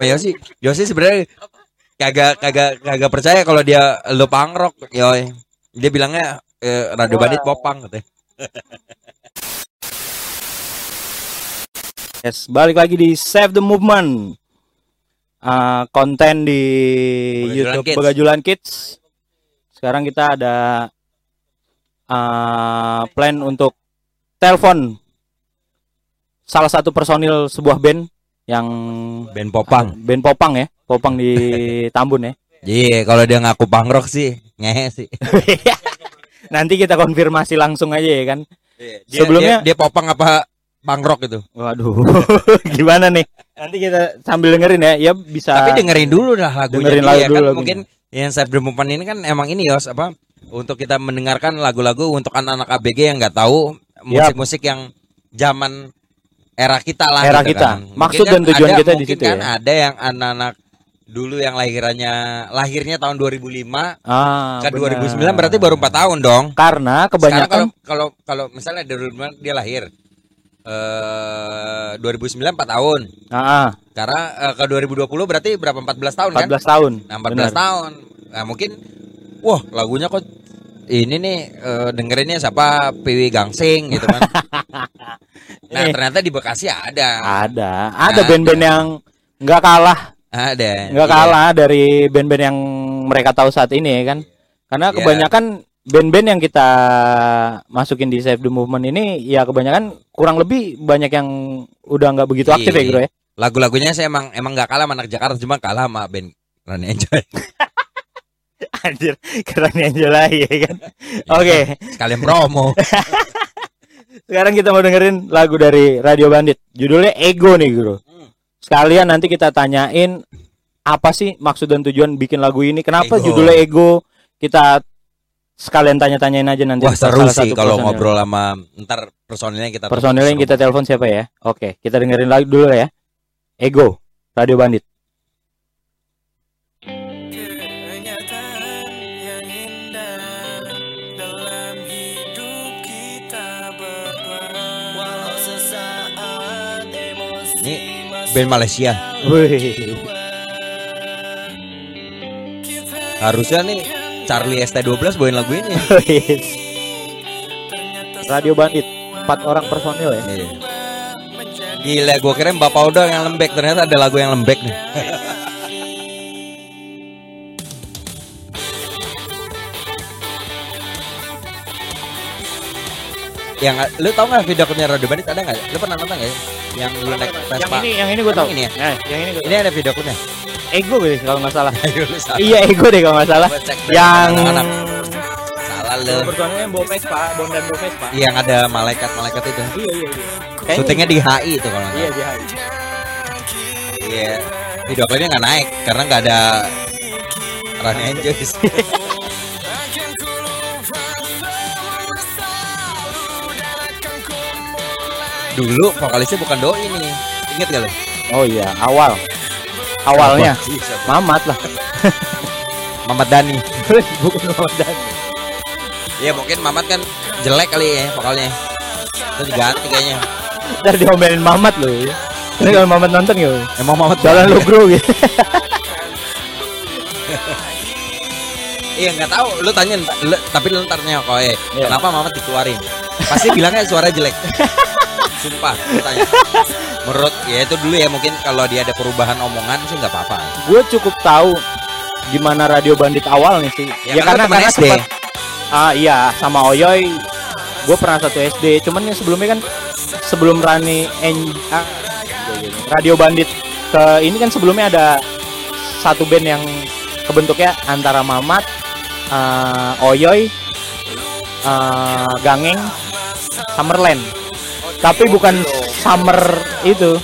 Yosi, Yosi sebenarnya kagak kagak kagak percaya kalau dia lo pangrok, yoi. Dia bilangnya eh, radio bandit popang katanya. Yes, balik lagi di Save the Movement. Ah, konten di Begajulan YouTube Kids. Begajulan Kids. Sekarang kita ada ah, plan untuk telepon salah satu personil sebuah band yang Band popang. band Popang ya, Popang di Tambun ya. Iya, kalau dia ngaku pangrok sih, ngehe sih. Nanti kita konfirmasi langsung aja ya kan. Dia, Sebelumnya- dia, dia popang apa pangrok itu? Waduh, gimana nih? Nanti kita sambil dengerin ya, ya bisa. Tapi dengerin dulu dah lagunya Dengerin lagu kan dulu lagunya. mungkin yang the Movement ini kan emang ini Yos apa untuk kita mendengarkan lagu-lagu untuk anak-anak ABG yang nggak tahu musik-musik yang zaman era kita lah Era gitu kita. kan. Mungkin Maksud kan dan tujuan ada- kita di mungkin situ kan ya. ada yang anak-anak dulu yang lahirannya lahirnya tahun 2005 ah, ke benar. 2009 berarti baru 4 tahun dong. Karena Sekarang kebanyakan kalau kalau kalau misalnya dari 2005 dia lahir eh 2009 4 tahun. ah, ah, Karena eh, ke 2020 berarti berapa 14 tahun kan? 14 tahun. Nah, 14 Benar. tahun. Nah, mungkin wah, lagunya kok ini nih eh, dengerinnya siapa Piwi Gangsing gitu kan. nah, Eh. ternyata di Bekasi ada. Ada, ada Ada. band-band yang nggak kalah, Ada. nggak Iya. kalah dari band-band yang mereka tahu saat ini ya kan. Karena Iya. kebanyakan band-band yang kita masukin di Save the Movement ini ya kebanyakan kurang lebih banyak yang udah nggak begitu aktif ya Iya. bro ya. Lagu-lagunya saya emang emang nggak kalah sama anak Jakarta cuma kalah sama band Run Enjoy. Anjir, keren Angela ya kan. Oke, Sekalian promo. sekarang kita mau dengerin lagu dari Radio Bandit. Judulnya Ego nih bro. Hmm. Sekalian nanti kita tanyain apa sih maksud dan tujuan bikin lagu ini? Kenapa Ego. judulnya Ego? Kita sekalian tanya-tanyain aja nanti. Wah, seru sih kalau personil. ngobrol sama ntar personilnya kita Personil yang kita telepon siapa ya? Oke, kita dengerin lagu dulu ya. Ego, Radio Bandit. Band Malaysia. Wih, Harusnya nih Charlie ST12 bawain lagu ini. Radio Bandit. Empat orang personil ya. Iya. Gila, gue kira Bapak udah yang lembek, ternyata ada lagu yang lembek nih. yang lu tau nggak video klipnya Radio Bandit ada nggak? Lu pernah nonton nggak ya? Yang lu naik Yang Vespa? ini, yang ini gue tahu. Emang ini ya? Eh, yang ini gua Ini ada video klipnya. tahu. Ego deh kalau nggak salah. Iya, Ego deh kalau nggak salah. Yang. Salah lu. personilnya yang bawa Vespa, Bondan bawa Vespa. Yang ada malaikat-malaikat itu. Iya, iya, iya. Kayaknya- Syutingnya di HI itu kalau nggak Iya, di hari. Iya. Video klipnya nggak naik karena nggak ada Run Enjoy. Dulu vokalisnya bukan Doi nih. Ingat gak lu? Oh iya, awal. Awalnya Siapa? Siapa? Mamat lah. Mamat Dani. Bukan Mamat Dan. Iya mungkin Mamat kan jelek kali ya vokalnya. Terus diganti kayaknya. Ntar diomelin Mamat loh. Ya. Ini kalau Mamat nonton gak? Emang Mamat Jalan lu bro gitu. Iya nggak tahu. Lu tanya, lu- tapi lu ntar eh, Iya. kenapa Mamat dikeluarin? Pasti bilangnya suara jelek. Sumpah, tanya. Menurut ya itu dulu ya mungkin kalau dia ada perubahan omongan sih nggak apa-apa. Gue cukup tahu gimana radio bandit awal nih sih. Ya, kan lu temen SD. sempat- ah iya sama Oyoy gue pernah satu SD cuman yang sebelumnya kan sebelum Rani en ah, radio bandit ke ini kan sebelumnya ada satu band yang kebentuknya antara Mamat ah, Oyoy ah, Gangeng Summerland tapi bukan Summer itu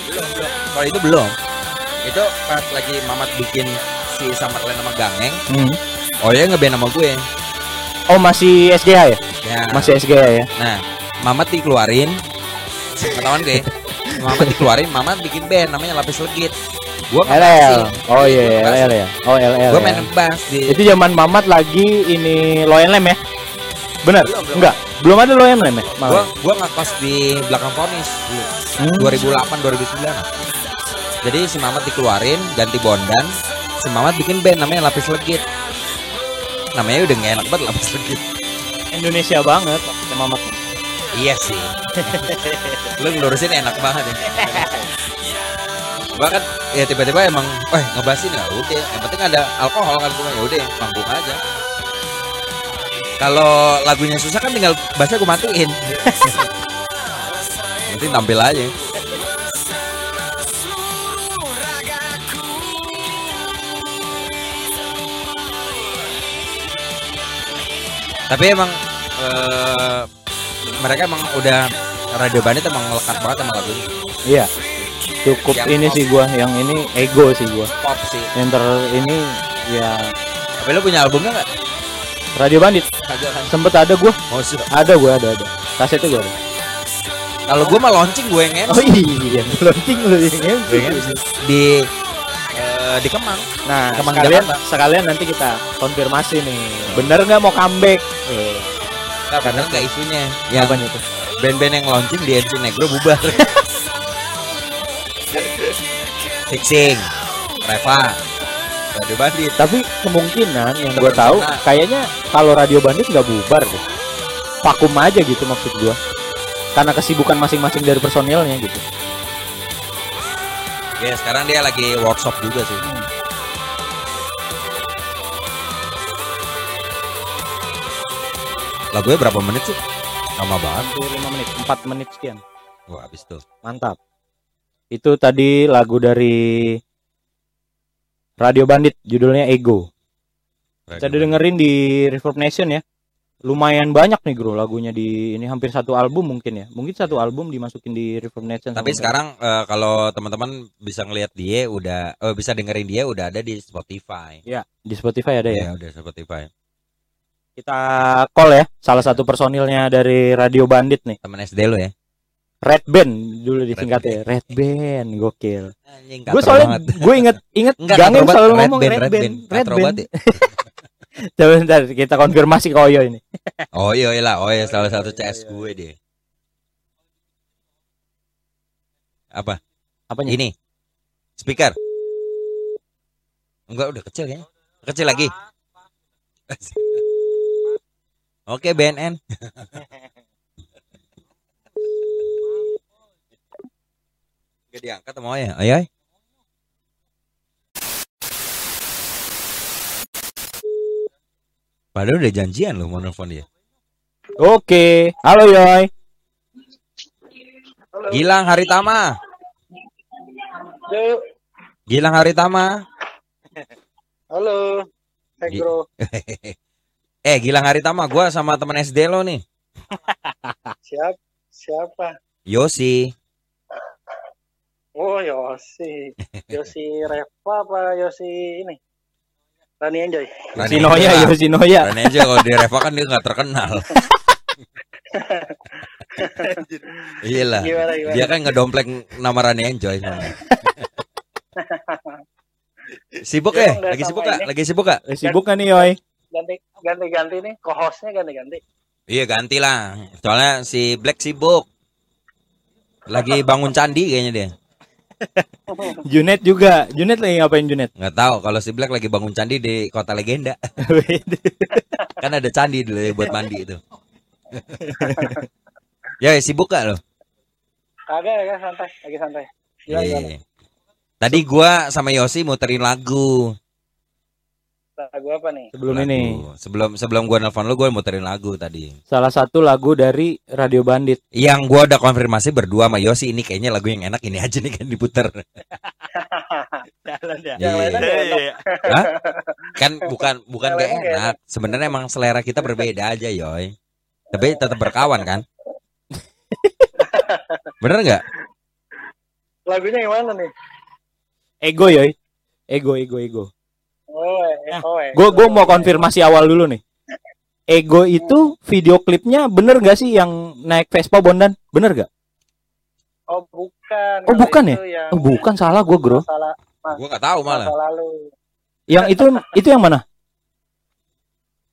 Kalau itu belum. Itu pas lagi Mamat bikin si Summerland sama Gangeng, Hmm. oh ya ngeband sama gue. oh masih SGH ya Ya. masih SGH ya Nah, Mamat dikeluarin. Ketahuan gue. Mamat dikeluarin, Mamat bikin band namanya Lapis Legit. Gua LL oh iya Gua LL ya oh LL Gue ya. main bass di Itu zaman Mamat lagi ini Loyan Lem ya? Bener? Belum, belum. Enggak. Belum ada Loyan Lem ya? Malah. gua gua ngekos di belakang dulu. Hmm. 2008 2009 lah. Jadi si Mamat dikeluarin, ganti Bondan. Si Mamat bikin band namanya Lapis Legit. Namanya udah gak enak banget Lapis Legit. Indonesia banget sama Mamat. Iya sih. Lu ngelurusin enak banget ya. Gua kan ya tiba-tiba emang, wah ngebasin ya udah. Yang penting ada alkohol kan cuma ya udah manggung aja. Kalau lagunya susah kan tinggal bassnya gue matiin. Nanti tampil aja. Tapi emang eh, mereka emang udah radio bandit emang melekat banget sama lagunya. Iya. Cukup Yang ini pop. sih gua, yang ini ego sih gua. Pop sih. Yang ter ini ya Tapi lu punya albumnya nggak? Radio Bandit. Kagak kan? Sempet ada gua, Oh ada gua ada ada. Kasetnya gua ada. Kalau gue mah launching gue yang MC. Oh iya, launching lu yang Gue MC. di eh, di Kemang. Nah, Kemang sekalian, Jakarta. sekalian nanti kita konfirmasi nih. Bener nggak mau comeback? Eh, Nah, bener nggak isunya? Yang apanya itu? band-band yang launching di MC Negro bubar. Fixing, Reva, Radio Bandit. Tapi kemungkinan yang gue tahu kayaknya kalau Radio Bandit nggak bubar deh. Vakum aja gitu maksud gua. Karena kesibukan masing-masing dari personilnya gitu. Ya sekarang dia lagi workshop juga sih. Lagunya berapa menit sih? Lama banget. Hampir 5 menit, 4 menit sekian. Wah, habis tuh. Mantap. Itu tadi lagu dari Radio Bandit judulnya Ego. Bisa didengerin di Reverb Nation ya. Lumayan banyak nih bro lagunya di ini hampir satu album mungkin ya. Mungkin satu album dimasukin di Reverb Nation. Tapi sekarang eh, kalau teman-teman bisa ngelihat dia udah eh, bisa dengerin dia udah ada di Spotify. ya di Spotify ada ya. Iya, udah Spotify. Kita call ya salah satu personilnya dari Radio Bandit nih. Temen SD lo ya. Red Band dulu disingkatnya. Red Band, gokil. Gue soalnya gue inget inget Enggak, Gangem selalu Red ngomong Band, Red Red Band, Band. Red Band. ya. Coba bentar kita konfirmasi ke Oyo ini. Oh iya iya lah, oh iya salah satu CS gue dia. Apa? Apanya? Ini. Speaker. Enggak udah kecil kayaknya. Kecil lagi. Oke BNN. Gak diangkat sama ya. Ayo. ayo. Padahal udah janjian loh mau nelfon dia. Oke, halo Yoy. Gilang Haritama. Halo, Gilang Haritama. halo, Gi- Bro. eh Gilang Haritama, gua sama teman SD lo nih. Siap, siapa? Yosi. Oh, Yosi. Yosi Reva apa Yosi ini? Rani Enjoy. Rani Sinoya, Angel lah. Yoshinoya. Rani aja kalau di Reva kan dia nggak terkenal. iya lah. Dia kan ngedompleng nama Rani Enjoy. sibuk ya? Lagi sibuk gak? ini. Lagi sibuk gak? Eh, Sibuk kan nih Yoy? Ganti ganti ganti nih, co-hostnya ganti-ganti. Iya ganti lah. Soalnya si Black sibuk. Lagi bangun candi kayaknya dia. Junet juga. Junet lagi ngapain Junet? Nggak tahu kalau si Black lagi bangun candi di kota legenda. kan ada candi dulu ya buat mandi itu. ya sibuk gak lo? Kagak ya, santai, lagi santai. Iya. Tadi gua sama Yosi muterin lagu. Lagu apa nih? Sebelum Lagu. ini Sebelum sebelum gua nelfon lu gua muterin lagu tadi. salah satu lagu dari Radio Bandit. Yang gua udah konfirmasi berdua sama Yosi ini kayaknya lagu yang enak ini aja nih kan diputer. Iya. lainnya nggak enak. Hah? Kan bukan bukan gak nggak enak. Sebenarnya emang selera kita berbeda aja, Yoy. Tapi tetap berkawan kan? Bener nggak? Lagunya yang mana nih? Ego Yoy. Ego, ego, ego. Oh, eh. Gue gue mau konfirmasi awal dulu nih. Ego itu video klipnya bener gak sih yang naik Vespa Bondan? Bener gak? Oh, bukan. Oh, bukan ya? Yang Oh, bukan salah gue bro. Masalah, Gua nggak tahu malah. masa lalu. Yang itu itu yang mana?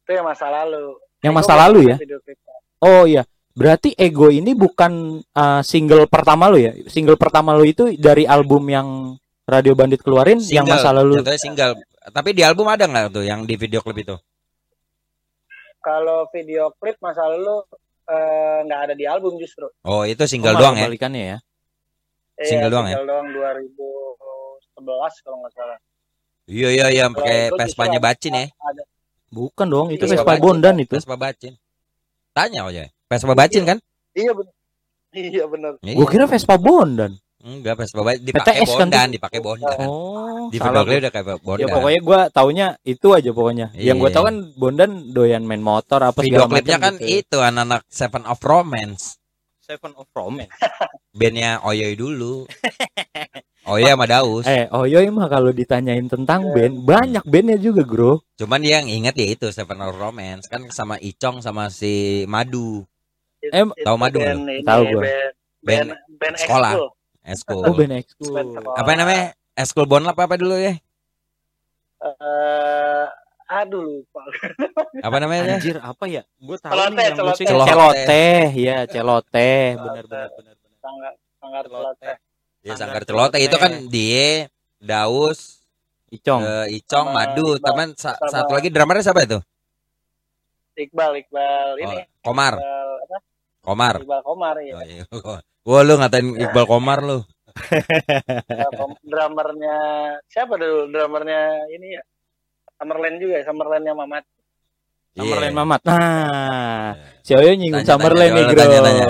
Itu yang masa lalu. Yang Ego masa lalu ya? Oh iya. Berarti Ego ini bukan uh, single pertama lo ya? Single pertama lo itu dari album yang Radio Bandit keluarin yang Single, masa lalu. jatuhnya single. Tapi di album ada nggak tuh yang di video klip itu? Kalau video klip masa lalu eh, nggak ada di album justru. Oh, itu single Oh, doang ya? Balikannya ya. Single doang ya? Single doang 2011 kalau nggak salah. Iya iya iya pakai Vespanya ada- bacin ya. Ada. Bukan dong, itu Iya, Vespa. Bondan itu. Vespa bacin. Tanya aja. Vespa bacin kan? Iya benar. Iya benar. Gue kira Vespa Bondan. Enggak Vespa bacin dipakai PTS kan bondan, tuh. dipakai bondan. Oh, Di gua. udah kayak bondan. Ya pokoknya gua taunya itu aja pokoknya. Yang gue Iya. tahu kan Bondan doyan main motor apa video segala klipnya macam kan gitu. itu anak-anak Seven of Romance. Seven of Romance. Bandnya Oyoy dulu. Oyoy sama Daus. Eh, Oyoy mah kalau ditanyain tentang band, banyak bandnya juga, Bro. Cuman yang inget ya itu Seven of Romance kan sama Icong sama si Madu. Em, Itu tahu Madu Tahu gua. Band, Band band, band sekolah. ekskul. Eskul. Oh, band sekolah. apa namanya? Eskul Bonlap apa dulu ya? Eh, aduh lupa. Apa namanya? Anjir, apa ya? Gue tahu Celoteh, nih yang celoteh. musik Celoteh. celoteh, ya celoteh, benar benar benar benar. Sanggar sanggar celoteh. Ya Sanggar Celoteh itu kan dia Daus, Icong. eh, Icong, Sama Madu, Iqbal. teman sa- Sama- satu lagi drummernya siapa itu? Iqbal, Iqbal Oh, ini. Komar, Iqbal, apa? Komar. Iqbal Komar ya. Oh, iya. Wah lu ngatain Iqbal Komar lu. Drummernya siapa dulu? Drummernya ini ya. Summerland juga ya, Summerlandnya Mamat. Summerland Iya. Mamat. Nah, si Oyo nyinggung Tanya, Summerland tanya, tanya, tanya.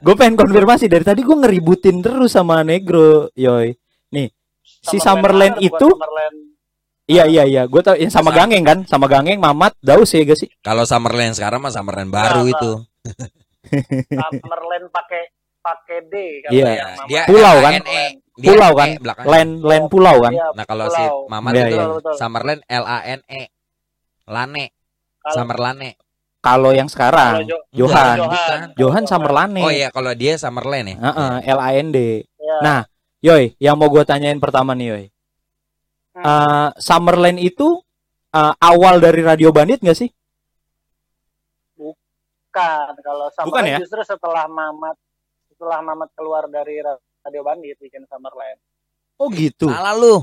Gue pengen konfirmasi dari tadi gue ngeributin terus sama Negro, Yoy. Nih, si Summerland mana, bukan itu Summerland Iya iya iya, gue tau yang sama. Gangeng kan, sama Gangeng, Mamat, Daus ya gak sih? Kalau Summerland sekarang mah Summerland baru Enggak, itu. Summerland pakai pakai D kalau Iya. yang Mamat. Dia Pulau kan? LANE. Dia Pulau E kan? Land land pulau kan? Iya, Nah kalau si. Mamat Iya, itu iya. Summerland L A N E. Lane. Kalau- Summerlane. Kalau yang kalau sekarang, Jo- Johan. Bukan. Johan Summerlane. Oh iya kalau dia Summerland ya. Heeh, L A N D. Nah, Yoy, yang mau gue tanyain pertama nih, Yoy. Hmm. Eh, Summerland itu eh, awal dari Radio Bandit gak sih? Bukan, kalau Bukan Summerland ya? justru setelah Mamat setelah Mamat keluar dari Radio Bandit bikin Summerland. Oh gitu. Salah lu.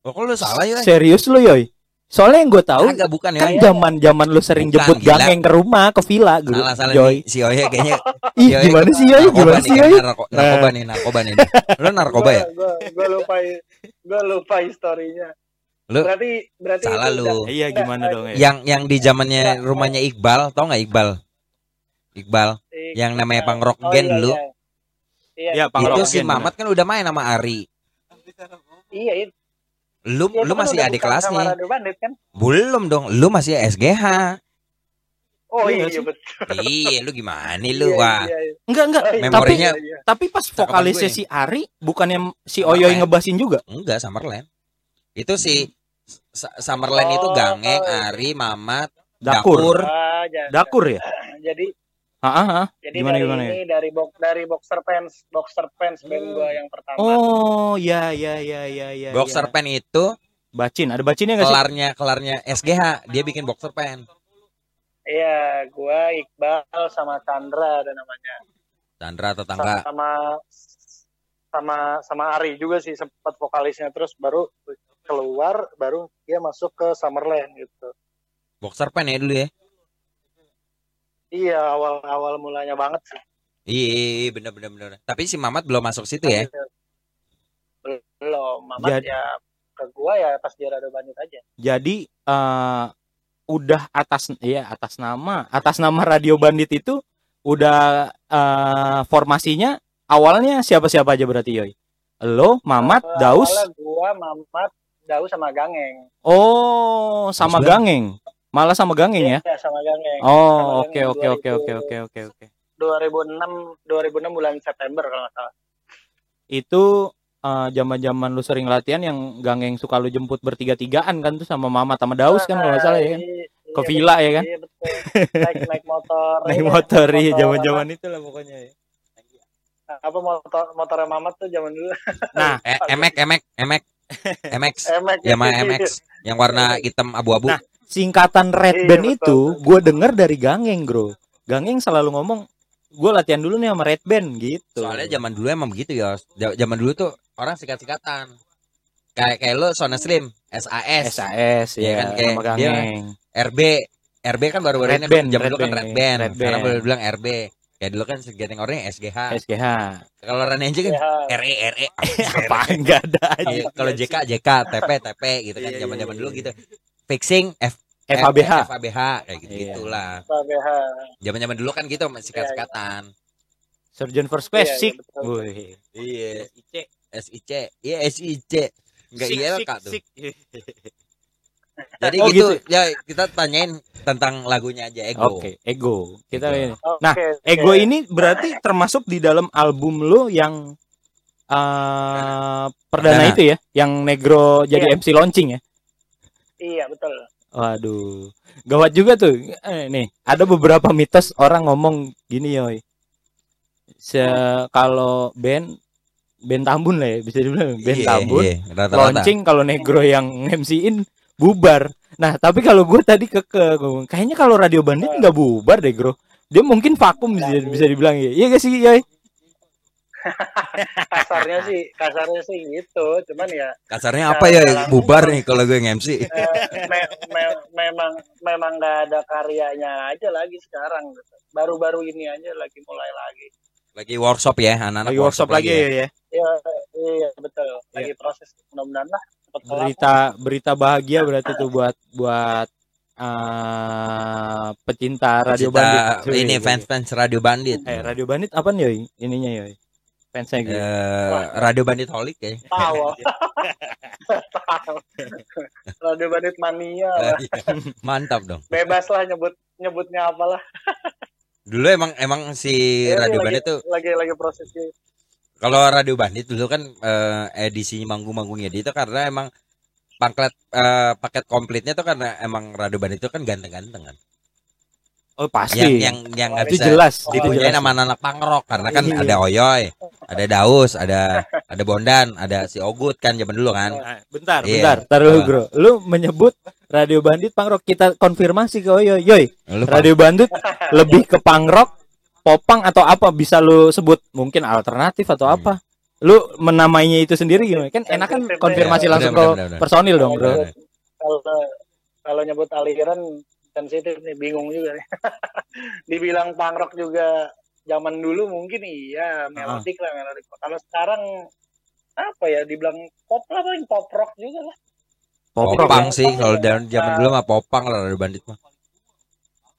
Oh, kok lu salah ya? Serius lu, Yoy? Soalnya yang gue tahu Agak bukan ya. kan zaman zaman lu sering Bukan, jemput gila. Gangeng ke rumah ke villa gitu. Salah salah Yoy. nih. Si Oye kayaknya Ih, Yoy gimana sih Yoy? narkoba Gimana sih? Yoy? Narko- narkoba nih, narkoba nih. Lu narkoba ya? Gue lupa gue lupa historinya. Lu berarti berarti salah lu. Iya, gimana dong ya? Yang yang di zamannya rumahnya Iqbal, tau nggak Iqbal? Iqbal i- yang namanya punk rock Oh, band iya, dulu. Iya, iya, Iya, punk Itu si Mamat kan udah main sama Ari. iya, itu. Lu Iya, lu itu kan masih adik kelasnya. Radio Bandit kan? Belum dong, lu masih SGH. Oh Iya iya, sih. betul. iya, lu gimana lu? Iya, Wah. iya, iya. Enggak, enggak. Oh, iya, Memorinya iya, iya. Tapi pas vokalisnya si Ari bukannya si Summerland. Oyoy ngebasin juga? Enggak, Summerland. Itu si Sa- Summerland itu Oh, Gangeng, oh, iya. Ari, Mamat, Dakur. Dakur. Ah. Dakur ya? Jadi Ah, ah, ah. jadi Gimana, dari gimana ya? ini dari box dari boxer pants, boxer pants band gua yang pertama. Oh, ya ya ya ya ya. Boxer ya. pen itu Bacin, ada bacinnya enggak sih? kelarnya kelarnya SGH, dia bikin boxer pen. Iya, gua Iqbal sama Chandra ada namanya. Chandra tetangga. Sama sama sama Ari juga sih sempat vokalisnya terus baru keluar baru dia masuk ke Summerland gitu. Boxer pen ya dulu ya. Iya, awal-awal mulanya banget sih. Iya, iya, iya, bener bener bener. Tapi si Mamat belum masuk situ ya. Belum, Mamat Jadi- ya ke gua ya pas dia ada bandit aja. Jadi eh udah atas ya atas nama atas nama Radio Bandit itu udah eh formasinya awalnya siapa-siapa aja berarti Yoy? Lo, Mamat, Eh, Daus. awalnya gua, Mamat, Daus sama Gangeng. Oh, sama Gangeng. Malah sama Gangeng ya? Iya, sama Gangeng. Oh, oke oke oke 2000 oke oke oke oke. 2006 2006 bulan September kalau nggak salah. Itu eh, zaman-zaman lu sering latihan yang Gangeng suka lu jemput bertiga-tigaan kan tuh sama Mamat sama Daus kan kalau nggak salah ya kan? Iya, Ke iya, villa ya kan? Iya betul. Naik naik motor. Naik iya, motor iya motor zaman-zaman itu lah pokoknya ya. apa, apa motor motornya Mamat tuh zaman dulu. Nah, Eh, emek emek emek MX. Emek. Yamaha MX yang warna hitam abu-abu. Nah, singkatan Red Iya, Band betul, itu gue denger dari Gangeng, Bro. Gangeng selalu ngomong, gue latihan dulu nih sama Red Band gitu. Soalnya zaman dulu emang begitu ya. Zaman dulu tuh orang sikat-sikatan. kayak kayak lo Sona Slim, SAS, SAS Iya ya kan, kayak nama dia- gangeng. RB, RB kan baru-baru Red ini Band, zaman dulu kan Band, Red. Band, Red sekarang Band. baru bilang RB. Kayak dulu kan segeting orangnya SGH. SGH. Kalau Rani Anjing kan Ya, RE RE. Apa enggak ada aja. Iya, Kalau JK JK, TP TP gitu kan Iya, iya, zaman-zaman dulu gitu. Fixing F FABH. FABH kayak gitu Iya. gitulah. KBH. Zaman-zaman dulu kan gitu masih Iya, iya. sikat-sikatan. Surgeon first Iya, iya, class sik. Iya, SIC. SIC. Iya SIC. Enggak iya Kak tuh. sik. Jadi Oh, gitu, gitu. ya kita tanyain tentang lagunya aja Ego. Oke, ego. Kita Ego. ini. Nah, oke. Ego ini berarti termasuk di dalam album lo yang eh perdana Perdana. itu ya, yang Negro jadi Iya. MC launching ya. Iya betul. Waduh, gawat juga tuh. Eh, nih, ada beberapa mitos orang ngomong gini yoi. Se kalau band band Tambun lah ya, bisa dibilang band Iya, Tambun. iya, rata-rata. Launching kalau Negro yang MC-in bubar. Nah, tapi kalau gue tadi keke, gua bilang, kayaknya kalau Radio Bandit nggak bubar deh, Bro. Dia mungkin vakum bisa, bisa dibilang ya. Iya gak sih, Yoi? Kasarnya sih, kasarnya sih gitu. Cuman ya Kasarnya apa ya bubar nih kalau gue nge-MC. eh, me- me- memang memang nggak ada karyanya aja lagi sekarang. gitu. Baru-baru ini aja lagi mulai lagi. Lagi workshop ya, anak-anak Lagi workshop lagi ya, ya. Iya, iya betul. Lagi proses mudah-mudahan lah. Berita berita bahagia berarti tuh buat buat eh pecinta Radio Pecinta Bandit. ini Wih, fans-fans Radio Bandit. Eh, Radio Bandit apa nih, Yoi? Ininya, Yoi. Fansnya gitu. Eh, Radio Bandit Holic ya. Tahu. Tahu. Radio Bandit Mania lah. Mantap dong. Bebas lah nyebut nyebutnya apalah. Dulu emang emang si Iya, Radio lagi- Bandit tuh lagi lagi prosesnya. kalau Radio Bandit dulu kan eh, edisi manggung-manggungnya dia itu karena emang paket eh, paket komplitnya tuh karena emang Radio Bandit itu kan ganteng-ganteng kan. Oh, pasti. Yang yang yang nggak itu bisa jelas, itu jelas. sama anak pangrok karena kan Iya. ada Oyoy, ada Daus, ada ada Bondan, ada si Ogut kan zaman dulu kan. Nah, bentar, Iya. bentar. Taruh Apa? bro. Lu menyebut Radio Bandit punk rock. Kita konfirmasi ke Oyo. Yoy, Lu Radio Bandit lebih ke punk rock, popang atau apa? Bisa lu sebut mungkin alternatif atau Hmm. apa? Lu menamainya itu sendiri gimana? Kan enak kan Sensitif, konfirmasi ya. langsung ke personil dong, bro. Kalau nyebut aliran sensitif nih, bingung juga nih. Dibilang punk rock juga zaman dulu mungkin iya melodik lah melodik. Kalau sekarang apa ya dibilang pop lah paling pop rock juga lah. Pop rock. Popang sih kalau dari zaman dulu mah popang lah Radio Bandit mah.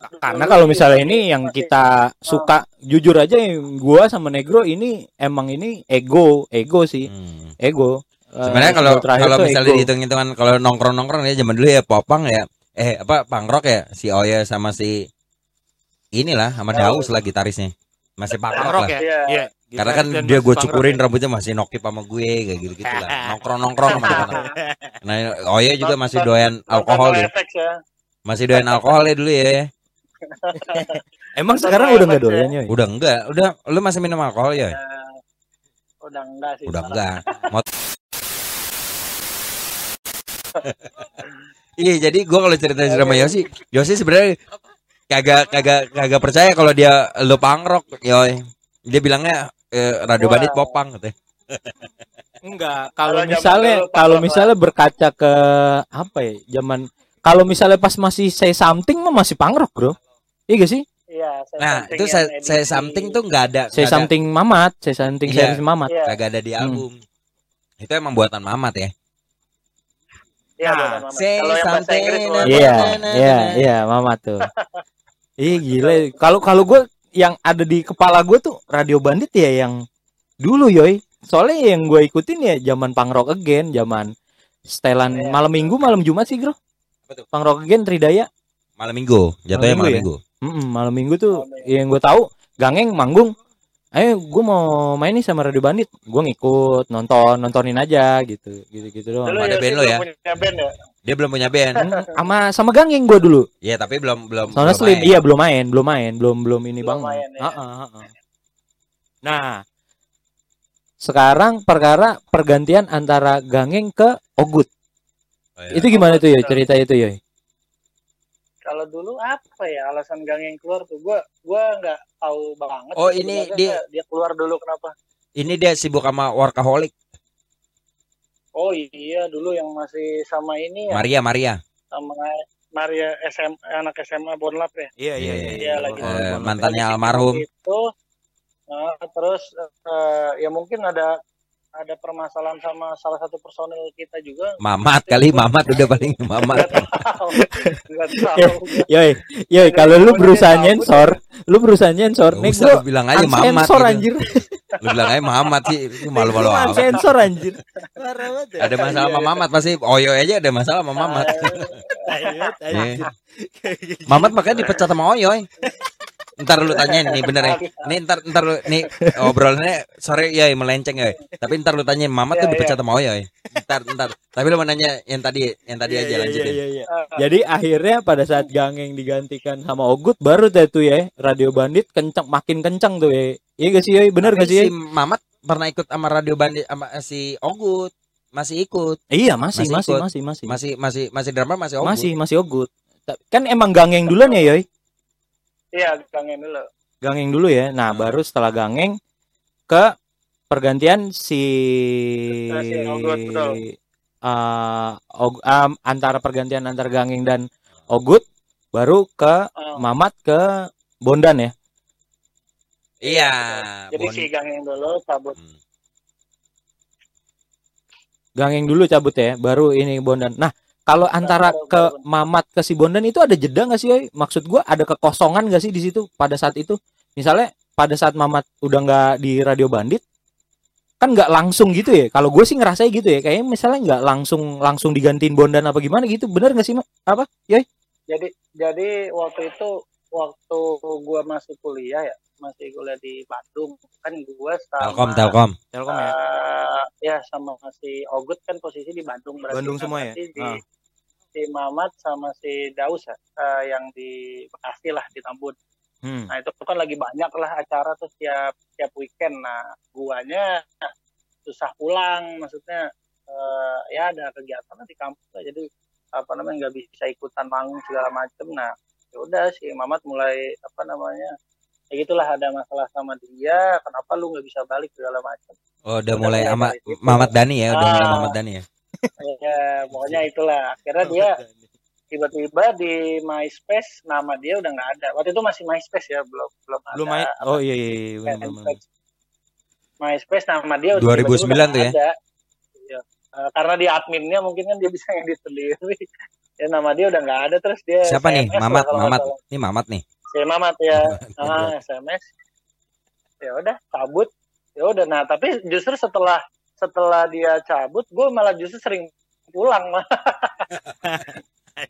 Karena kalau misalnya ini yang kita suka jujur aja yang gua sama Negro ini emang ini ego, ego sih, Hmm. ego. Eh, Sebenarnya kalau terakhir kalau tuh misalnya dihitung-hitungan kalau nongkrong-nongkrong ya zaman dulu ya popang ya eh apa pangrok ya si Oya sama si inilah sama Daus lah gitarisnya. Masih Punk pangrok rock lah. ya. Iya. Iya. Karena kan Dan dia gue cukurin ya. rambutnya masih nokip sama gue kayak gitu gitu lah. Nongkrong-nongkrong sama teman. Nah, Oya juga masih doyan alkohol ya. Ya. Masih doyan alkohol ya dulu ya. Emang sekarang udah nggak doyan ya? Udah enggak, udah lu masih minum alkohol ya? Udah enggak sih. Udah enggak. Iya, jadi gua kalau cerita sama Yosi, Yosi sebenarnya kagak kagak kagak percaya kalau dia lu pangrok, yoy. Dia bilangnya eh, radio Wah. bandit popang katanya. Enggak, kalau misalnya kalau misalnya berkaca ke apa ya? Zaman kalau misalnya pas masih say something mah masih punk rock, Bro. Iya gak sih? Iya, saya Nah, itu saya edisi. saya something tuh enggak ada Say nggak ada- something Mamat, say something Iya. series Mamat. Iya, kagak ada di Hmm. album. Itu emang buatan Mamat ya. Iya, Nah, Kalau yang bahasa Inggris Iya, iya, na. iya, Mamat tuh. Ih gila. Kalau kalau gue yang ada di kepala gue tuh Radio Bandit ya yang dulu yoy. Soalnya yang gue ikutin ya zaman punk rock again, zaman setelan Iya. malam minggu, malam Jumat sih, Bro. Apa tuh? Punk rock again Tridaya. Malam Minggu, jatuhnya Malam malam Minggu Minggu. Mm-mm, malam minggu tuh Malam yang gue tahu gangeng manggung ayo gue mau main nih sama Radio Bandit gue ngikut nonton nontonin aja gitu gitu gitu doang Dulu Ada Yosi band lo ya? band ya? Dia belum punya band. Hmm, sama sama gangeng gue dulu Iya, tapi belum belum soalnya belum slim main. iya belum main belum main belum belum ini Belum bang main, ya. nah sekarang perkara pergantian antara gangeng ke ogut Oh, iya. itu gimana tuh ya cerita itu ya Kalau dulu apa ya alasan gang yang keluar tuh? Gua gua nggak tahu banget. Oh, ini dia- dia keluar dulu kenapa? Ini dia sibuk sama workaholic. Oh iya, dulu yang masih sama ini ya, Maria Maria sama Maria SM, anak SMA Bonlap ya. Iya iya iya. Iya, lagi. Oh, Eh, mantannya almarhum Itu, nah, terus eh, ya mungkin ada ada permasalahan sama salah satu personil kita juga. Mamat kali Mamat udah paling Mamat tahu. Yoi, yoi kalau lu berusaha nyensor, lu berusaha nyensor, Gak nih gua lu bilang aja Mamat sensor gitu. anjir. Lu bilang aja Mamat sih Itu malu-malu amat sensor anjir. Ya. Ada masalah sama Mamat pasti Oyo aja ada masalah sama Mamat anjir. Mamat makanya dipecat sama Oyoy. Ntar lu tanyain nih bener ya. Nih ntar ntar lu nih obrolannya sore ya melenceng ya. Tapi ntar lu tanyain Mamat tuh Iya, dipecat sama Oyoy. Ntar ntar. Tapi lu mau nanya yang tadi yang tadi aja Iya, iya, lanjutin. iya, iya. Ah, Jadi akhirnya pada saat Gangeng digantikan sama Ogut baru deh tuh ya Radio Bandit kenceng makin kenceng tuh ya. Iya gak sih, Yoi? Bener gak sih? si? Mamat pernah ikut sama Radio Bandit sama si Ogut. Masih ikut. Iya, masih Masih masih masih masih. Masih masih masih drama masih Ogut. Masih masih Ogut. Kan emang Gangeng duluan ya, Yoi? Iya, kangen dulu. Gangeng dulu ya. Nah, baru setelah Gangeng ke pergantian si Si Ogut, betul. eh, Og- em, antara pergantian antar Gangeng dan Ogut baru ke Ah, Mamat ke Bondan ya. Iya. Jadi Bon- si Gangeng dulu cabut. Hmm. Gangeng dulu cabut ya, baru ini Bondan. Nah, kalau antara ke. Mamat ke si Bondan itu ada jeda nggak sih, Yoi? Maksud gua ada kekosongan nggak sih di situ pada saat itu? Misalnya pada saat Mamat udah nggak di Radio Bandit, kan nggak langsung gitu ya. Kalau gue sih ngerasanya gitu ya, kayaknya misalnya nggak langsung langsung digantiin Bondan apa gimana gitu. Bener nggak sih? Apa? Jadi jadi waktu itu waktu gua masih kuliah ya, masih kuliah di Bandung kan gua sama Telkom Telkom. Telkom ya. eh, ya sama si Ogut kan posisi di Bandung berarti Bandung semua ya? di Ah. si Mamat sama si Daus ya, eh, yang di Bekasi lah di Tambun. Hmm. Nah itu kan lagi banyak lah acara tuh setiap setiap weekend. Nah guanya susah pulang, maksudnya eh, ya ada kegiatan di kampus lah. Jadi apa namanya nggak bisa ikutan manggung segala macem. Nah ya udah si Mamat mulai apa namanya ya gitulah ada masalah sama dia. Kenapa lu nggak bisa balik segala macem? Oh, udah mulai sama situ. Mamat Dani ya, udah mulai Ah. Mamat Dani ya. ya pokoknya itulah. Akhirnya dia tiba-tiba di MySpace nama dia udah nggak ada. Waktu itu masih MySpace ya belum belum ada. Main Oh iya iya iya bener, bener, bener. MySpace nama dia 2009 udah tiba-tiba tuh ya? ada. Iya. Eh, karena di adminnya mungkin kan dia bisa ngedit sendiri. ya nama dia udah nggak ada terus dia Siapa nih? SMS Mamat, Mamat. Ini Mamat nih. Si Mamat ya. ah, SMS. Ya udah cabut. Ya udah nah tapi justru setelah setelah dia cabut gue malah justru sering pulang mah.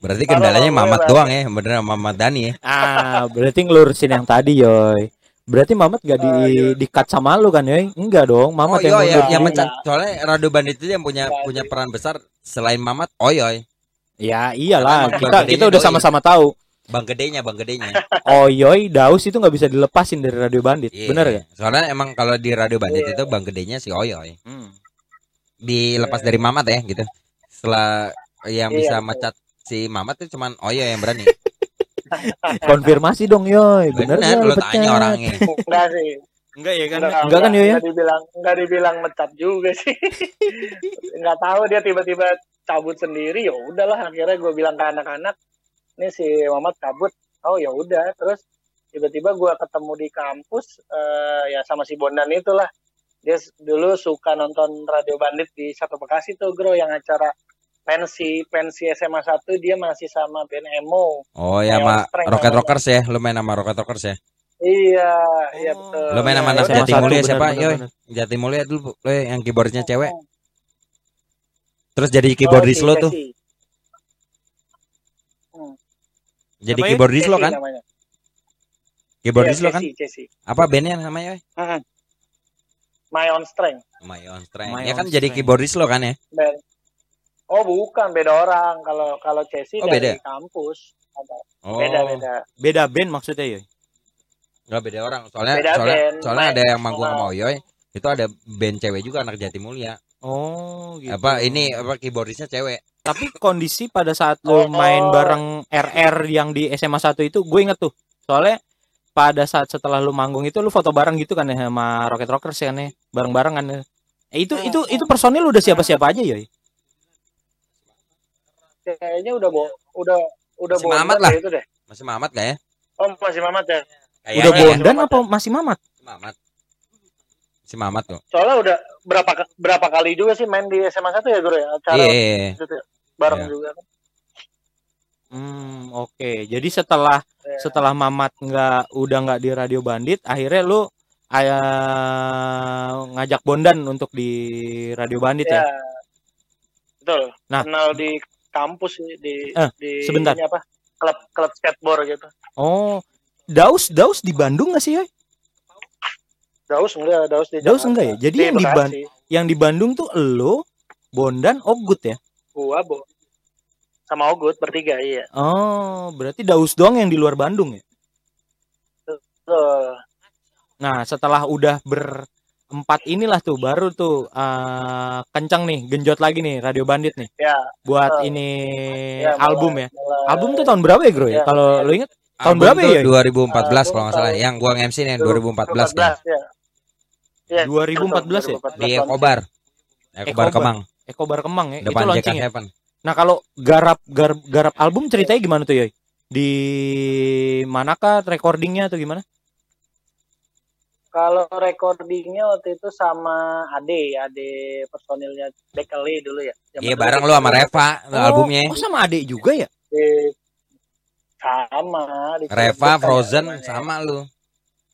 Berarti kendalanya Mamat doang ya, bener Mamat Dani ya. Ah, berarti ngelurusin yang tadi, Yoy. Berarti Mamat gak di Ah, iya. di-cut sama lu kan, Yoy? Enggak dong, Mamat oh, yang iya, mundur yang, mencat. Soalnya Radio Bandit itu yang punya Iya, punya iya. peran besar selain Mamat, Oyoy. Ya iyalah, Karena kita kita udah sama-sama tahu. Bang gedenya, bang gedenya. Oyoy, Daus itu nggak bisa dilepasin dari Radio Bandit. Iya. Bener ya? Soalnya emang kalau di Radio Bandit Iya. itu bang gedenya si Oyoy. Hmm. Dilepas dari Mamat ya gitu. Setelah yang Iya, bisa mecat si Mamat itu cuman Oyoy yang berani. Konfirmasi dong, Yoy. Bener, Bener, nggak lu dipecat? tanya orangnya. Enggak sih. Enggak ya Enggak, kan, Yoy? ya? Enggak dibilang enggak dibilang mecat juga sih. Enggak tahu dia tiba-tiba cabut sendiri ya udahlah akhirnya gue bilang ke anak-anak ini si Muhammad cabut oh ya udah terus tiba-tiba gue ketemu di kampus eh, ya sama si Bondan itulah dia dulu suka nonton Radio Bandit di satu Bekasi tuh bro yang acara pensi pensi SMA 1 dia masih sama Ben Emo Oh ya sama Rocket. Rockers ya, lu main sama Rocket Rockers ya. iya iya Oh. betul Lu main sama Ya udah, Jati satu, Mulia siapa? bener. Jati Mulia dulu lu yang keyboardnya cewek. Oh, Terus jadi si keyboardis lo tuh. Jadi Siapa ya? keyboardis lo kan? namanya. Keyboardis Iya, lo kan? Jessie. Apa bandnya namanya? Yoy? Mhm. My Own Strength. My Own Strength. My Ya Own kan jadi Strength. keyboardis lo kan ya? Ben. Oh bukan beda orang kalau kalau Chelsea Oh, dari beda? kampus ada Oh. beda beda Beda band maksudnya, Yoy. Enggak beda orang. Soalnya Beda soalnya, band. soalnya ada yang manggung sama. Oyoy. Itu ada band cewek juga anak Jati Mulia. Oh, gitu. Apa ini apa keyboardisnya cewek? Tapi kondisi pada saat lo Oh. main bareng RR yang di SMA 1 itu gue inget tuh. Soalnya pada saat setelah lu manggung itu lu foto bareng gitu kan ya sama Rocket Rockers ya kan ya. Bareng-bareng kan ya. Eh, itu itu itu personil udah siapa-siapa aja, Yoy? kayaknya udah bo udah udah Masih Mamat lah. itu deh Masih Mamat gak ya? oh masih mamat ya Kayaknya Udah ya. bondan apa masih mamat? Masih Mamat. Masih Mamat kok. soalnya udah berapa berapa kali juga sih main di SMA satu ya Guru ya acara Iya, iya, iya. itu ya, bareng Iya. juga kan Hmm, oke. Jadi setelah Iya. setelah Mamat nggak udah nggak di Radio Bandit, akhirnya lu eh, ngajak Bondan untuk di Radio Bandit ya. ya betul Nah. kenal di kampus sih di Eh, di sebentar. ini apa klub klub skateboard gitu Oh, Daus Daus di Bandung nggak sih, Yoy? Daus enggak Daus di Daus enggak ya? Jadi Di yang di. Ban- Yang di Bandung tuh elo, Bondan, Ogut ya? Gua bo sama Ogut bertiga iya Oh, berarti Daus doang yang di luar Bandung ya? Betul. Nah, setelah udah berempat inilah tuh baru tuh eh, kencang nih, genjot lagi nih Radio Bandit nih ya buat Eh, ini ya, album ya. mulai- mulai- Album tuh tahun berapa ya, Bro ya? Ya, Kalau ya. lo inget Tahun Album berapa ya? 2014 Album kalau nggak salah. tahun- Yang gua MC nih 2014 kan. 2014 ya. Iya, 2014 ya? 2014 Di tahun. Ekobar. Ekobar Ekobar. Kemang, Eko Bar Kemang ya. depan itu launching ya. JK7. Nah, kalau garap garap, garap album ceritanya gimana tuh, Yoy? Di manakah recordingnya atau gimana? Kalau recordingnya waktu itu sama Ade, Ade personilnya Bekeli dulu ya. Iya bareng lu sama Reva albumnya. Oh, sama adek juga ya? di- sama di Reva, Frozen namanya. sama lu.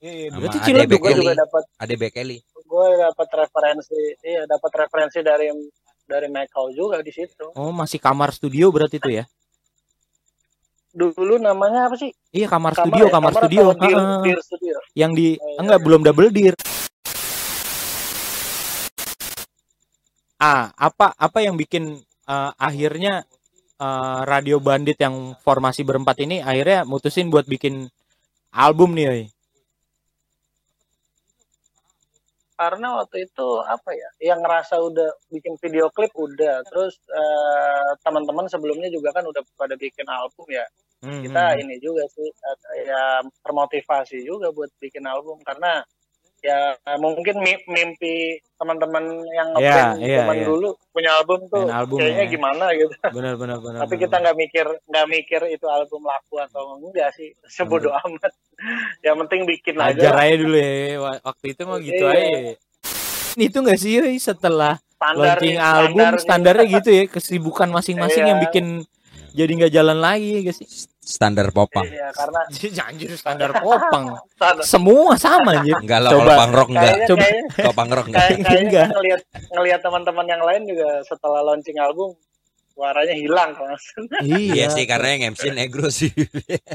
Iya, Sama berarti Ade Bekeli. juga dapat Ade Bekeli. gue dapat referensi, iya dapat referensi dari dari Michael juga di situ. Oh, masih kamar studio berarti itu ya? Dulu namanya apa sih? Iya, kamar, studio, ya? kamar, atau studio. Heeh. Dear Studio. Yang di Oh, iya. enggak belum double deer. Ah, apa apa yang bikin eh, akhirnya eh, Radio Bandit yang formasi berempat ini akhirnya mutusin buat bikin album nih, Yoy? Karena waktu itu apa ya yang ngerasa udah bikin video klip udah. Terus eh, teman-teman sebelumnya juga kan udah pada bikin album ya. Hmm, kita hmm. ini juga sih eh, ya termotivasi juga buat bikin album. Karena ya mungkin mi- mimpi teman-teman yang Iya, ngeband iya, zaman iya. dulu punya album tuh Main album kayaknya ya. gimana gitu benar benar benar. tapi benar, kita nggak mikir nggak mikir itu album laku atau enggak sih sebodoh amat yang penting bikin Ajar aja lah. aja dulu ya. Wa- Waktu itu mah gitu Iya. aja. Itu enggak sih setelah standar launching album standarnya gitu ya, kesibukan masing-masing Iya. yang bikin jadi nggak jalan lagi ya gak sih? Standar popang. Iya, karena Anjir standar popang. Semua sama anjir. Enggak lah Coba. kalau punk rock enggak. Coba. Kalau punk rock enggak. kayak kayaknya Enggak. ngelihat ngelihat teman-teman yang lain juga setelah launching album suaranya hilang kan Iya. Iya sih karena yang MC negro sih.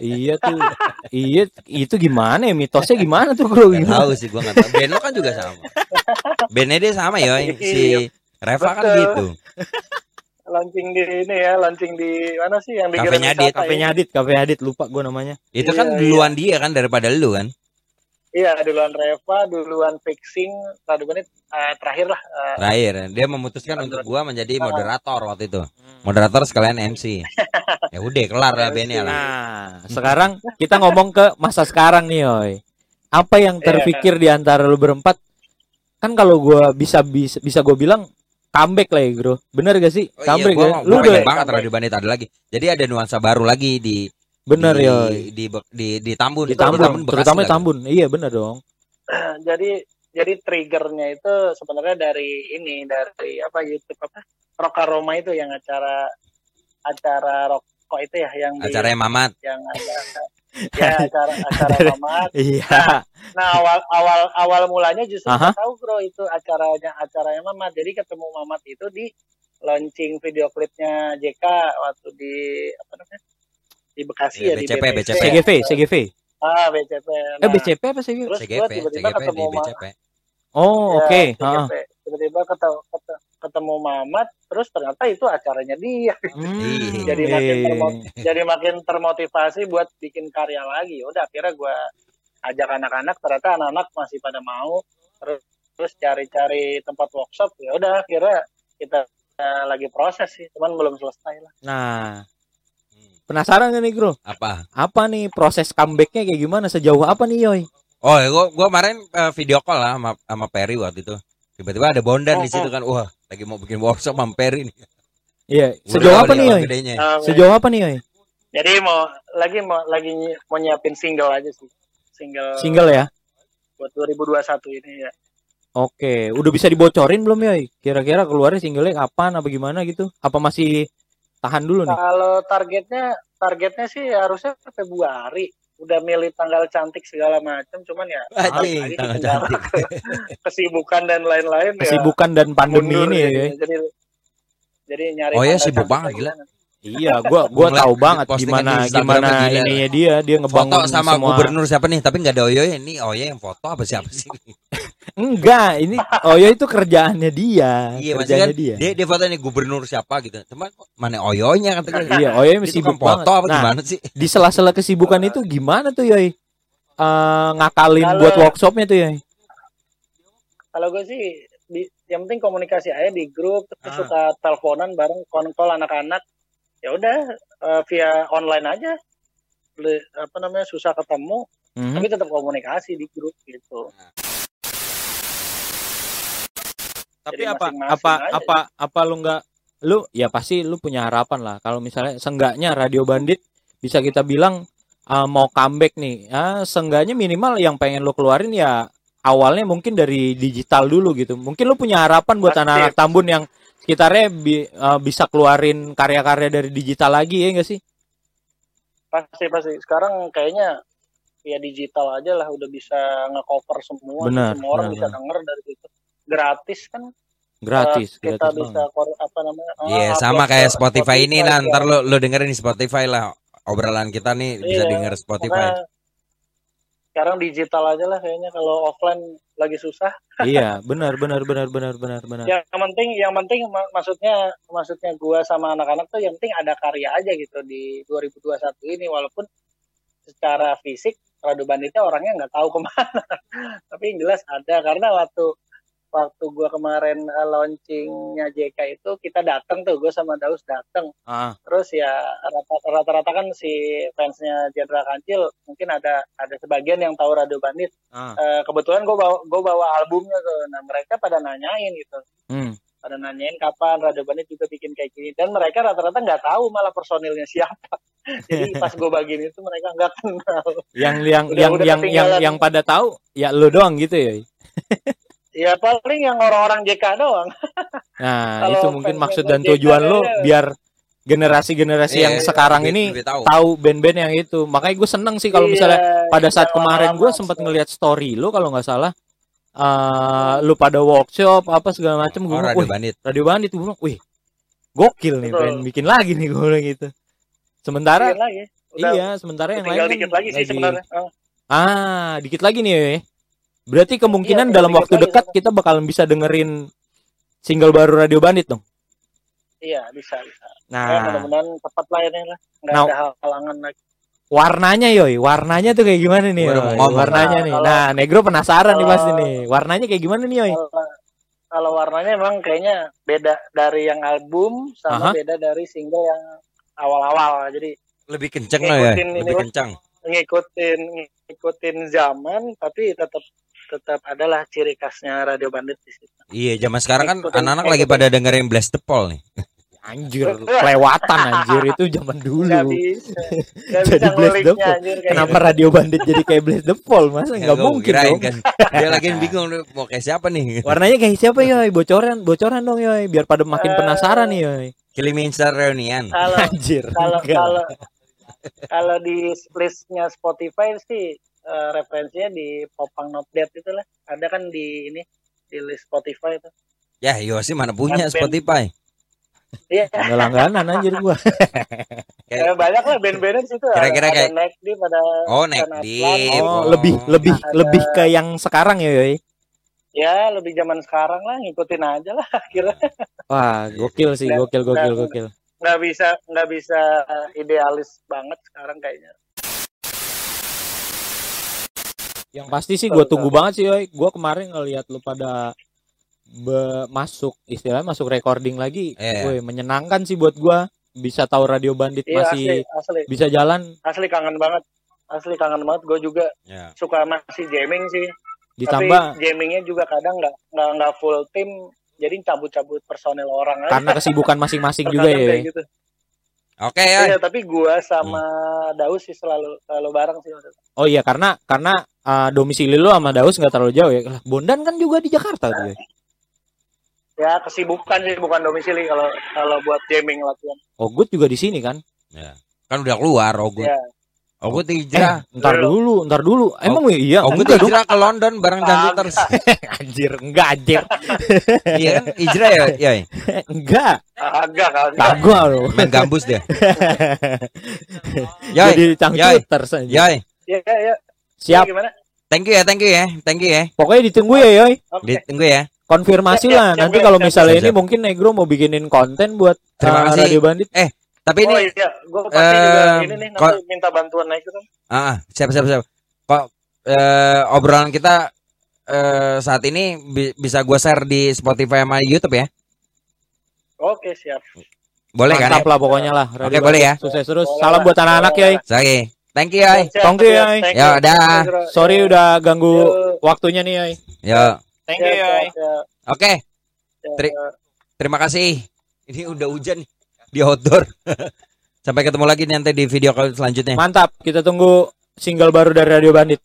Iya tuh. Iya, itu gimana ya mitosnya gimana tuh, Bro? Gak tahu sih gua enggak tahu. Band lo kan juga sama. Bandnya dia sama ya si Reva kan gitu. Launching di ini ya launching di mana sih yang di Cafe Grand Nyadit. Kafe ya? Nyadit, Kafe Nyadit lupa gue namanya. Itu Iya, kan iya. duluan dia kan daripada lu kan. iya duluan Reva duluan fixing tadi menit eh, terakhir lah eh, Terakhir dia memutuskan untuk gua menjadi moderator waktu itu. Moderator sekalian MC. Ya udah kelar lah bandnya lah. Nah, sekarang kita ngomong ke masa sekarang nih, Yoy. Apa yang Iya. terpikir di antara lu berempat? Kan kalau gua bisa bisa bisa gue bilang comeback lah ya, Bro. Bener gak sih? Oh iya, comeback gua, ya? gua Lu udah banget Radio Bandit ada lagi. Jadi ada nuansa baru lagi di bener di, ya. di, di, di Tambun. Di Tambun, terutama lagi. Tambun. Iya, bener dong. jadi jadi triggernya itu sebenarnya dari ini dari apa YouTube apa Rokaroma itu yang acara acara rokok itu ya yang di, Acaranya Mamat. yang acara ya acara acara Mamat Iya. Nah awal awal awal mulanya justru Aha. nggak tahu bro itu acaranya acaranya Mamat. Jadi ketemu Mamat itu di launching video klipnya JK waktu di apa namanya di Bekasi Iya, ya di BCP, BPC. BCP. CGV, CGV. Ah BCP. Eh Nah, BCP apa CGV? Terus CGP, gua tiba-tiba ketemu di Ma- BCP. Oh, ya, oke. Heeh. Tiba-tiba ketemu, ketemu, ketemu Mamat, terus ternyata itu acaranya dia. Hmm, Jadi makin iya. jadi makin termotivasi buat bikin karya lagi. Udah akhirnya gua ajak anak-anak, ternyata anak-anak masih pada mau. Terus terus cari-cari tempat workshop. Ya udah akhirnya kita eh, lagi proses sih, cuman belum selesai lah. Nah, penasaran gak nih, Bro? Apa? Apa nih proses comebacknya kayak gimana? Sejauh apa nih, Yoy? Oh, ya gua gua kemarin eh, video call lah sama sama Perry waktu itu. Tiba-tiba ada bondan di Oh, situ kan. Wah, lagi mau bikin workshop mampir ini. Iya, sejauh apa nih. Oke. Sejauh apa nih, Yoy? Jadi mau lagi mau lagi mau nyiapin single aja sih. Single, Single ya? buat 2021 ini ya. Oke, udah bisa dibocorin belum, Yoy? Kira-kira keluarnya singlenya kapan apa gimana gitu? Apa masih tahan dulu nih? Kalau targetnya targetnya sih harusnya Februari. Udah milih tanggal cantik segala macam, cuman ya lagi tanggal cantik. kesibukan dan lain-lain ya. Kesibukan dan pandemi mundur ini ya. Yoy? Jadi jadi nyari Oh iya, tanggal sibuk banget, gila. kan. Iya, gua gua tahu banget gimana gimana ininya dia, dia ngebangun Foto sama semua. gubernur siapa nih? Tapi nggak ada Oyo ini Oyo yang foto apa siapa sih? Enggak, ini Oyo itu kerjaannya dia, iya, kerjaannya kan dia. dia. dia foto nih gubernur siapa gitu. Cuma mana Oyonya kan Iya, Oyo Itu sibuk kan foto banget. apa Nah, gimana sih? di sela-sela kesibukan itu gimana tuh, Yoy? Eh, ngakalin Kalau- buat workshopnya tuh, Yoy? Kalau gue sih di, yang penting komunikasi aja di grup terus Ah. suka teleponan bareng konkol anak-anak. Ya udah eh, via online aja. Le- apa namanya susah ketemu Mhm. tapi tetap komunikasi di grup gitu. Tapi Jadi apa apa aja. apa apa lu nggak lu ya pasti lu punya harapan lah kalau misalnya seenggaknya Radio Bandit bisa kita bilang uh, mau comeback nih. Ya, seenggaknya minimal yang pengen lu keluarin ya awalnya mungkin dari digital dulu gitu. Mungkin lu punya harapan buat anak-anak Tambun yang sekitarnya bi- uh, bisa keluarin karya-karya dari digital lagi ya enggak sih? Pasti pasti. Sekarang kayaknya ya digital aja lah udah bisa nge-cover semua. Benar, semua orang benar, bisa benar. denger dari situ. Gratis kan Gratis, eh, kita gratis bisa banget. kor- apa namanya? eh, Iya, upload sama kayak Spotify ini Spotify, nah, ya. ntar lo lo dengerin di Spotify lah. Obrolan kita nih bisa Iya, denger Spotify. Sekarang digital aja lah kayaknya kalau offline lagi susah. iya, benar benar benar benar benar benar. Yang penting yang penting mak- maksudnya maksudnya gua sama anak-anak tuh yang penting ada karya aja gitu di 2021 ini walaupun secara fisik Radu Banditnya orangnya nggak tahu ke mana. Tapi yang jelas ada karena waktu waktu gua kemarin eh, launchingnya JK itu kita datang tuh gue sama Daus datang Ah, terus ya rata- rata-rata kan si fansnya Jenderal Kancil mungkin ada ada sebagian yang tahu Radio Bandit. Ah. Eh, kebetulan gue bawa gue bawa albumnya tuh. Nah mereka pada nanyain gitu. Hmm. pada nanyain kapan Radio Bandit juga bikin kayak gini. Dan mereka rata-rata nggak tahu malah personilnya siapa. Jadi pas gue bagiin itu mereka nggak kenal. Yang yang Udah- yang udah yang yang yang pada tahu ya lu doang gitu ya. ya paling yang orang-orang JK doang Nah, Kalau itu mungkin maksud dan JK tujuan lo ya. biar generasi-generasi Iya, yang sekarang lebih- ini lebih tahu. tahu band-band yang itu. Makanya gue seneng sih kalau Iya, misalnya pada saat kemarin gue sempat ngelihat story lo kalau nggak salah eh lu pada workshop apa segala macam gue Oh, Radio Bandit. radio bandit gue bilang, wih gokil nih Betul. pengen bikin lagi nih gue bilang gitu. Sementara lagi Udah, iya, sementara yang lain kan dikit lagi sih sebenarnya Oh, Ah, dikit lagi nih. ya. Berarti kemungkinan Iya, dalam waktu dekat kita bakalan bisa dengerin single baru Radio Bandit dong. iya bisa bisa Eh, Nah, mudah-mudahan cepat lah ini lah nggak Nah. ada halangan lagi warnanya yoi, warnanya tuh kayak gimana nih? Yoi? mau ngomong. Warnanya Nah, nih. kalau- Nah, Negro penasaran nih kalau- pasti nih. Warnanya kayak gimana nih, yoi? kalau kalau warnanya emang kayaknya beda dari yang album sama Aha. beda dari single yang awal-awal jadi Lebih kenceng lah ya, ini lebih kencang. ngikutin ngikutin zaman tapi tetap tetap adalah ciri khasnya Radio Bandit di situ. Iya, zaman sekarang kan anak-anak lagi pada dengerin Blast the Pole nih. Anjir, kelewatan anjir itu zaman dulu. Nggak bisa, nggak Jadi bisa Blaze the anjir kayak Kenapa gitu. Radio Bandit jadi kayak Blaze the Fall? Masa nggak gua mungkin dong. kan. Dia lagi bingung mau kayak siapa nih? Warnanya kayak siapa, yoi? Bocoran, bocoran dong, yoi. Biar pada makin Eh. penasaran nih, yoi. Kilimanjaro Reunion. Kalau Anjir. kalau enggak. kalau kalau di listnya Spotify sih eh, referensinya di Popang Not Dead itu lah. Ada kan di ini di list Spotify itu. Ya, Yosi mana punya band- Spotify? Iya, Nggak langganan anjir gua. Kayak- banyak lah band-bandnya di situ. Kira-kira kayak- Neck Deep, ada Oh, Neck Atlan. Deep. Oh, Oh. lebih lebih Ada- lebih ke yang sekarang ya, yoi. Ya, lebih zaman sekarang lah, ngikutin aja lah. Kira Wah, gokil sih, gokil, gokil, gokil. nggak bisa nggak bisa idealis banget sekarang kayaknya. Yang pasti sih gue tunggu banget sih, yoi. Gue kemarin ngeliat lu pada be- masuk istilahnya masuk recording lagi, Iya. Woi, menyenangkan sih buat gua bisa tahu Radio Bandit Iya masih asli asli bisa jalan. asli kangen banget asli kangen banget gue juga Ya. suka masih jamming sih Ditambah Tapi jammingnya juga kadang nggak nggak nggak full tim, jadi cabut-cabut personel orang aja. karena kesibukan masing-masing juga ya. gitu. Oke ya. Iya, tapi gua sama Daus sih selalu selalu bareng sih. maksudnya. Oh iya karena karena uh, domisili lu sama Daus nggak terlalu jauh ya. Bondan kan juga di Jakarta tuh. ya. Ya kesibukan sih bukan domisili kalau kalau buat jamming latihan. Ogut juga di sini kan. Kan udah keluar Ogut. Ya. Eh, hijrah. ntar dulu, ntar dulu. Emang iya, Ogut enggak dong. hijrah ke London bareng Janji Kagak. terus. Anjir, enggak anjir. Iya kan? Hijrah ya, ya. enggak. Agak agak. Kagak lu. Main gambus dia. Yoi, Jadi cangcuters aja. yoi. Ya ya ya. Siap. Gimana? Thank you ya, thank you ya, thank you ya. Pokoknya ditunggu ya, Yoy. Oke. Ditunggu ya. Konfirmasi Siap, siap, lah. siap, Nanti kalau misalnya ini mungkin Negro mau bikinin konten buat Terima uh, kasih. Radio Bandit. Tapi oh ini iya, gue pasti juga Eh, ini nih nanti minta bantuan naik itu. ah, ah, siap siap siap. Kok eh, obrolan kita eh, saat ini bi- bisa gua share di Spotify sama YouTube ya? Oke siap. Boleh kan? Mantap Ya? lah pokoknya lah. Oke, boleh Bandit. ya. Sukses terus. Boleh Salam lah. buat anak-anak, Boleh Yoy. Oke. Thank you. Siap, Thank you, thank Ya, you. dah. Thank you, Bro. Sorry Ya, udah ganggu Yo. waktunya nih, Yoy. Yo. Thank you, siap, Oke, siap. Tri- terima kasih. Ini udah hujan nih di outdoor. Sampai ketemu lagi nanti di video call selanjutnya. Mantap. Kita tunggu single baru dari Radio Bandit.